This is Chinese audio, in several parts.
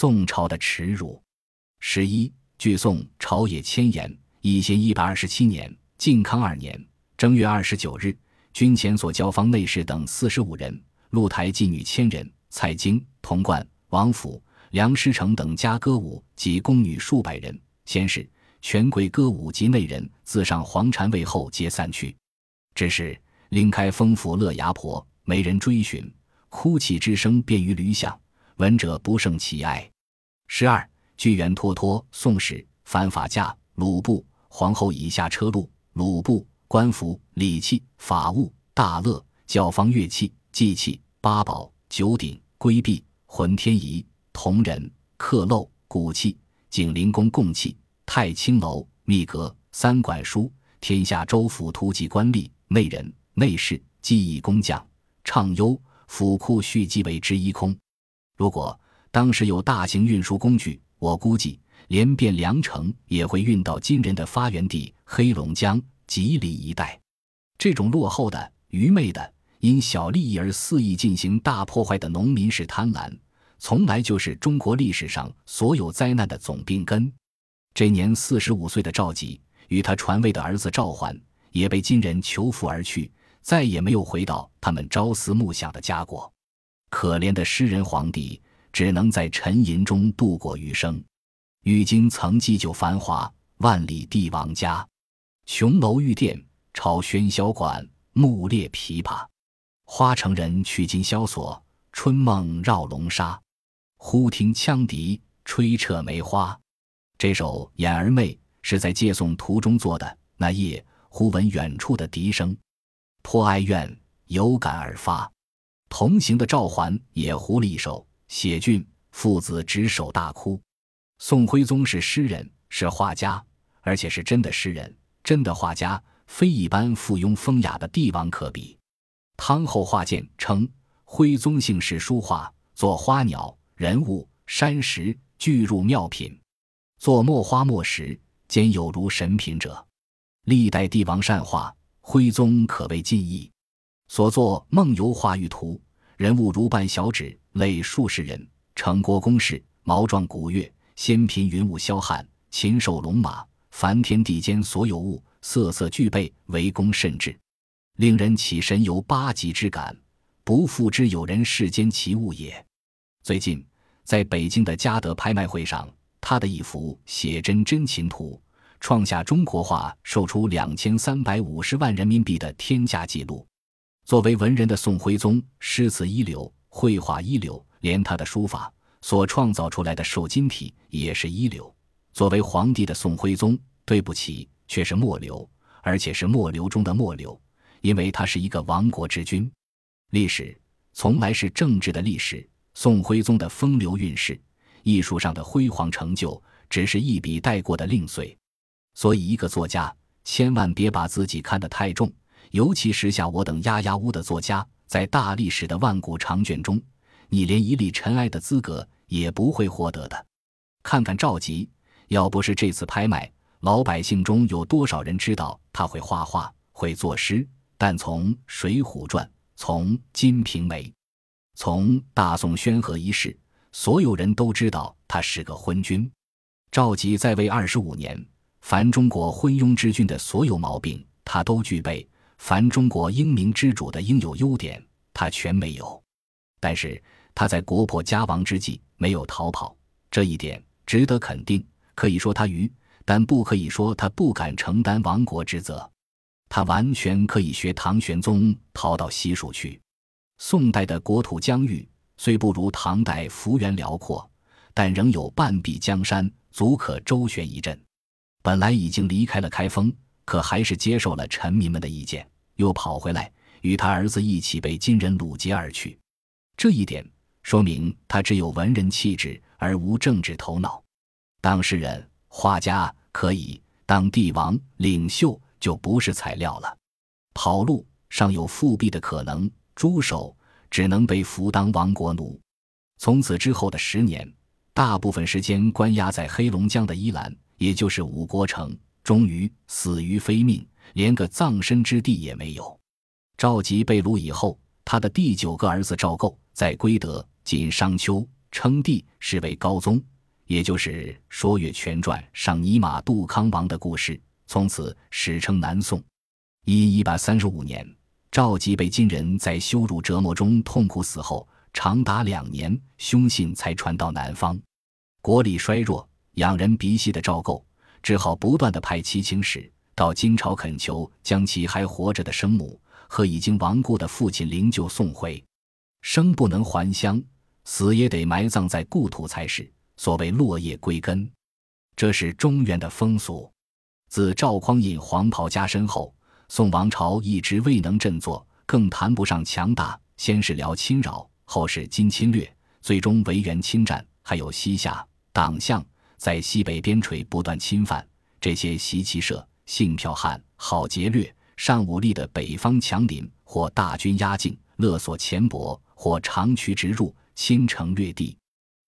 宋朝的耻辱。十一，据宋朝野千言，一千一百二十七年靖康二年正月二十九日，军前所交方内侍等四十五人，露台妓女千人，蔡京、童贯、王府、梁师成等家歌舞及宫女数百人。先是，权贵歌舞及内人自上黄禅位后皆散去。只是另开封府乐牙婆，没人追寻，哭泣之声便于驴响，闻者不胜其哀。十二，巨源脱脱，宋史反法驾，鲁部皇后以下车路，鲁部官服礼器法物大乐教坊乐器祭器八宝九鼎龟璧浑天仪铜人刻镂骨器景灵宫供器太清楼秘阁三管书天下州府图籍官吏。内人、内侍、技艺工匠、畅优府库蓄积为之一空。如果当时有大型运输工具，我估计连汴梁城也会运到金人的发源地黑龙江吉林一带。这种落后的、愚昧的、因小利益而肆意进行大破坏的农民式贪婪，从来就是中国历史上所有灾难的总病根。这年四十五岁的赵佶与他传位的儿子赵桓。也被金人囚缚而去，再也没有回到他们朝思暮想的家国。可怜的诗人皇帝，只能在沉吟中度过余生。玉京曾祭酒繁华，万里帝王家。琼楼玉殿，朝喧嚣馆，木列琵琶。花城人去今萧索，春梦绕龙沙。忽听羌笛，吹彻梅花。这首《眼儿妹》是在借送途中作的。那夜。忽闻远处的笛声，颇哀怨，有感而发。同行的赵桓也胡了一首，写俊父子执手大哭。宋徽宗是诗人，是画家，而且是真的诗人、真的画家，非一般附庸风雅的帝王可比。汤后画鉴称，徽宗姓氏书画，作花鸟、人物、山石，俱入妙品；作墨花墨石，兼有如神品者。历代帝王善画，徽宗可谓尽意。所作《梦游画玉图》，人物如半小指，类数十人，成国公事，毛状古月，仙嫔云雾霄汉，禽兽龙马，凡天地间所有物，色色俱备，为功甚至，令人起神游八极之感，不复知有人世间奇物也。最近，在北京的嘉德拍卖会上，他的一幅写真真禽图。创下中国画售出两千三百五十万人民币的天价纪录。作为文人的宋徽宗，诗词一流，绘画一流，连他的书法所创造出来的瘦金体也是一流。作为皇帝的宋徽宗，对不起，却是末流，而且是末流中的末流，因为他是一个亡国之君。历史从来是政治的历史，宋徽宗的风流韵事、艺术上的辉煌成就，只是一笔带过的零碎。所以，一个作家千万别把自己看得太重，尤其是像我等压压乌的作家，在大历史的万古长卷中，你连一粒尘埃的资格也不会获得的。看看赵佶，要不是这次拍卖，老百姓中有多少人知道他会画画、会作诗？但从《水浒传》，从《金瓶梅》，从大宋宣和一事，所有人都知道他是个昏君。赵佶在位二十五年。凡中国昏庸之君的所有毛病，他都具备；凡中国英明之主的应有优点，他全没有。但是他在国破家亡之际没有逃跑，这一点值得肯定。可以说他愚，但不可以说他不敢承担亡国之责。他完全可以学唐玄宗逃到西蜀去。宋代的国土疆域虽不如唐代幅员辽阔，但仍有半壁江山，足可周旋一阵。本来已经离开了开封，可还是接受了臣民们的意见，又跑回来与他儿子一起被金人掳劫而去。这一点说明他只有文人气质而无政治头脑。当诗人、画家可以当帝王、领袖就不是材料了。跑路尚有复辟的可能，猪手只能被俘当亡国奴。从此之后的十年，大部分时间关押在黑龙江的依兰。也就是五国城，终于死于非命，连个葬身之地也没有。赵佶被掳以后，他的第九个儿子赵构在归德（今商丘）称帝，是为高宗，也就是《说岳全传》上尼玛杜康王的故事，从此史称南宋。一一百三十五年，赵佶被金人在羞辱折磨中痛苦死后，长达两年，凶信才传到南方。国力衰弱、仰人鼻息的赵构，只好不断的派骑请使到金朝恳求，将其还活着的生母和已经亡故的父亲灵柩送回。生不能还乡，死也得埋葬在故土才是。所谓落叶归根，这是中原的风俗。自赵匡胤黄袍加身后，宋王朝一直未能振作，更谈不上强大。先是辽侵扰，后是金侵略，最终维元侵占，还有西夏。党项在西北边陲不断侵犯，这些习骑射、性剽悍、好劫掠、善武力的北方强邻，或大军压境勒索钱帛，或长驱直入侵城略地。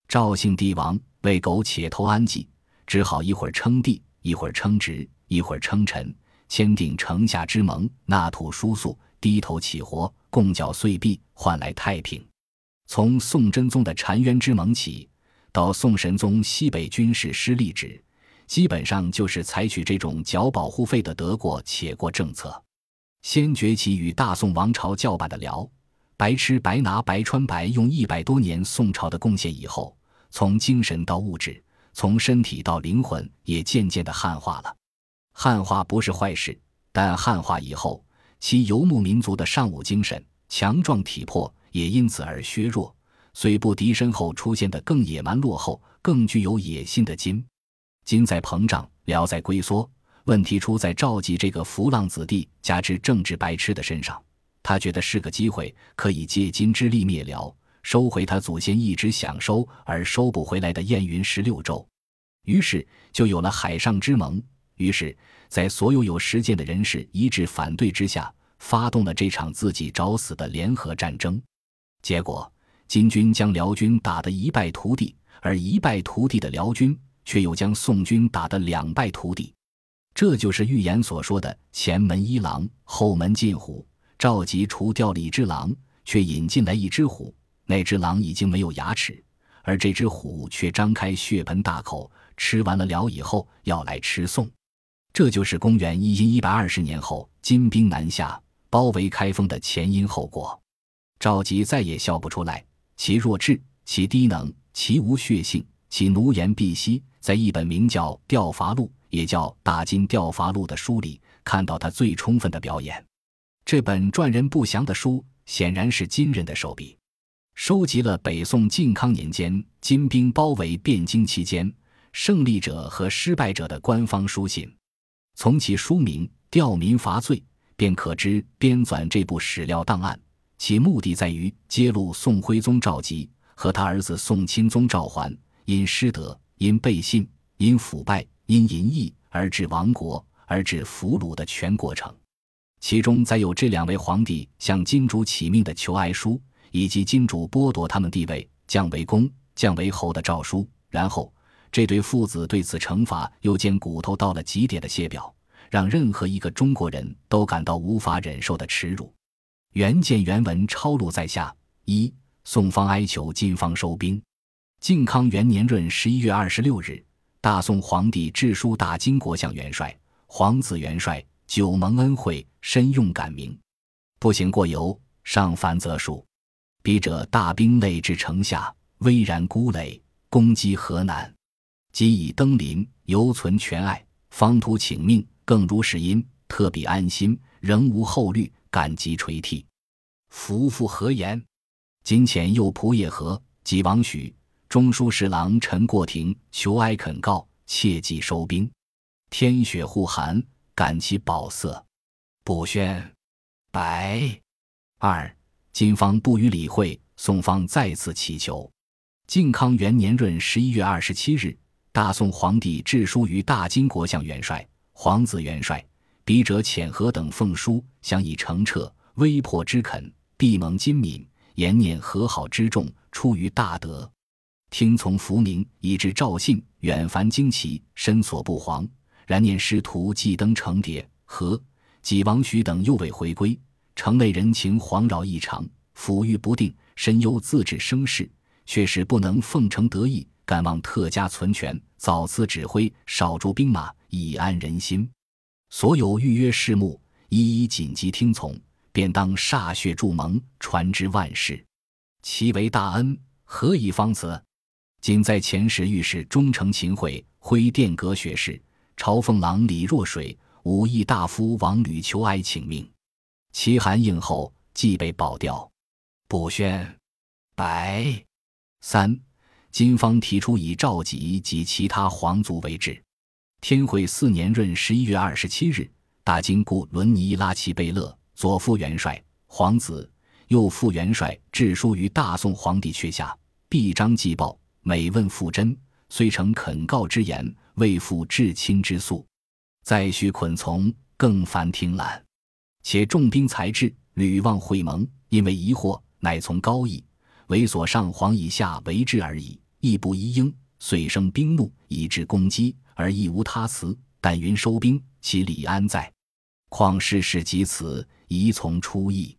赵姓帝王为苟且偷安计，只好一会儿称帝，一会儿称职，一会儿称臣，签订城下之盟，纳土输粟，低头起活，共缴岁币，换来太平。从宋真宗的澶渊之盟起。到宋神宗西北军事失利止，基本上就是采取这种缴保护费的得过且过政策。先崛起与大宋王朝叫板的辽，白吃白拿白穿白用一百多年宋朝的贡献以后，从精神到物质，从身体到灵魂，也渐渐的汉化了。汉化不是坏事，但汉化以后，其游牧民族的尚武精神、强壮体魄也因此而削弱。虽不敌身后出现的更野蛮落后、更具有野心的金，金在膨胀，辽在龟缩。问题出在赵佶这个浮浪子弟加之政治白痴的身上。他觉得是个机会，可以借金之力灭辽，收回他祖先一直想收而收不回来的燕云十六州。于是就有了海上之盟。于是，在所有有实践的人士一致反对之下，发动了这场自己找死的联合战争。结果。金军将辽军打得一败涂地，而一败涂地的辽军却又将宋军打得两败涂地。这就是预言所说的“前门一狼，后门进虎”。赵佶除掉了一只狼，却引进来一只虎。那只狼已经没有牙齿，而这只虎却张开血盆大口，吃完了辽以后要来吃宋。这就是公元一一一百二十年后金兵南下包围开封的前因后果。赵佶再也笑不出来。其弱智，其低能，其无血性，其奴颜婢膝，在一本名叫《调伐录》也叫《大金调伐录》的书里，看到他最充分的表演。这本传人不详的书，显然是金人的手笔，收集了北宋靖康年间金兵包围汴京期间胜利者和失败者的官方书信。从其书名《吊民伐罪》，便可知编纂这部史料档案。其目的在于揭露宋徽宗赵佶和他儿子宋钦宗赵桓因失德、因背信、因腐败、因淫逸而致亡国、而致俘虏的全过程。其中载有这两位皇帝向金主起命的求哀书，以及金主剥夺他们地位、降为公、降为侯的诏书。然后，这对父子对此惩罚又见骨头到了极点的谢表，让任何一个中国人都感到无法忍受的耻辱。原件原文抄录在下：一、宋方哀求金方收兵。靖康元年闰十一月二十六日，大宋皇帝致书大金国相元帅、皇子元帅，久蒙恩惠，深用感铭。不行过犹，上凡则属。笔者大兵累至城下，巍然孤垒，攻击河南。即以登临，犹存全爱，方图请命，更如是因，特比安心，仍无后虑。感激垂涕，夫复何言？金遣右仆射和及王许、中书侍郎陈过庭求哀恳告，切记收兵。天雪护寒，感其宝色。不宣。白二金方不予理会，宋方再次祈求。靖康元年闰十一月二十七日，大宋皇帝致书于大金国相元帅、皇子元帅。笔者遣何等奉书，相以澄澈，微破之恳，必蒙金敏，言念和好之众，出于大德。听从福明，以致赵信远凡旌旗，身所不遑。然念师徒既登成蝶，和己王许等又未回归，城内人情惶扰异常，抚育不定，深忧自治生事，却是不能奉承得意，敢望特加存权，早赐指挥，少驻兵马，以安人心。所有预约事目，一一紧急听从，便当歃血助盟，传之万世。其为大恩，何以方辞？仅在前时御史忠诚秦桧、挥殿阁学士、朝奉郎李若水、武义大夫王吕求哀请命，其函应后，即被保掉。不宣。白。三。金方提出以赵佶及其他皇族为质。天会四年闰十一月二十七日，大金故伦尼拉齐贝勒左副元帅、皇子、右副元帅致书于大宋皇帝阙下，必章祭报，每问复真，虽承恳告之言，未复至亲之诉，再须捆从，更烦听览。且重兵才至，屡望会盟，因为疑惑，乃从高义为所上皇以下为之而已，亦不一应，遂生兵怒，以致攻击。而亦无他辞，但云收兵，其理安在？况事事及此，宜从出意。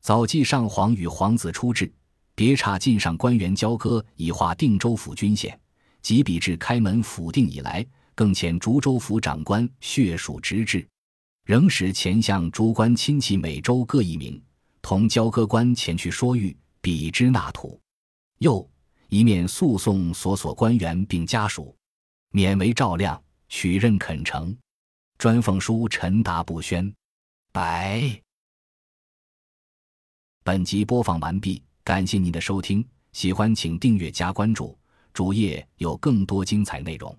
早记上皇与皇子出至，别差晋上官员交割，以划定州府军衔。及比至开门府定以来，更遣竹州府长官血属直至，仍使前相诸官亲戚每州各一名，同交割官前去说谕，比之纳土。又一面诉讼所所官员并家属。勉为照亮，取任肯诚，专奉书陈达不宣。白。本集播放完毕，感谢您的收听，喜欢请订阅加关注，主页有更多精彩内容。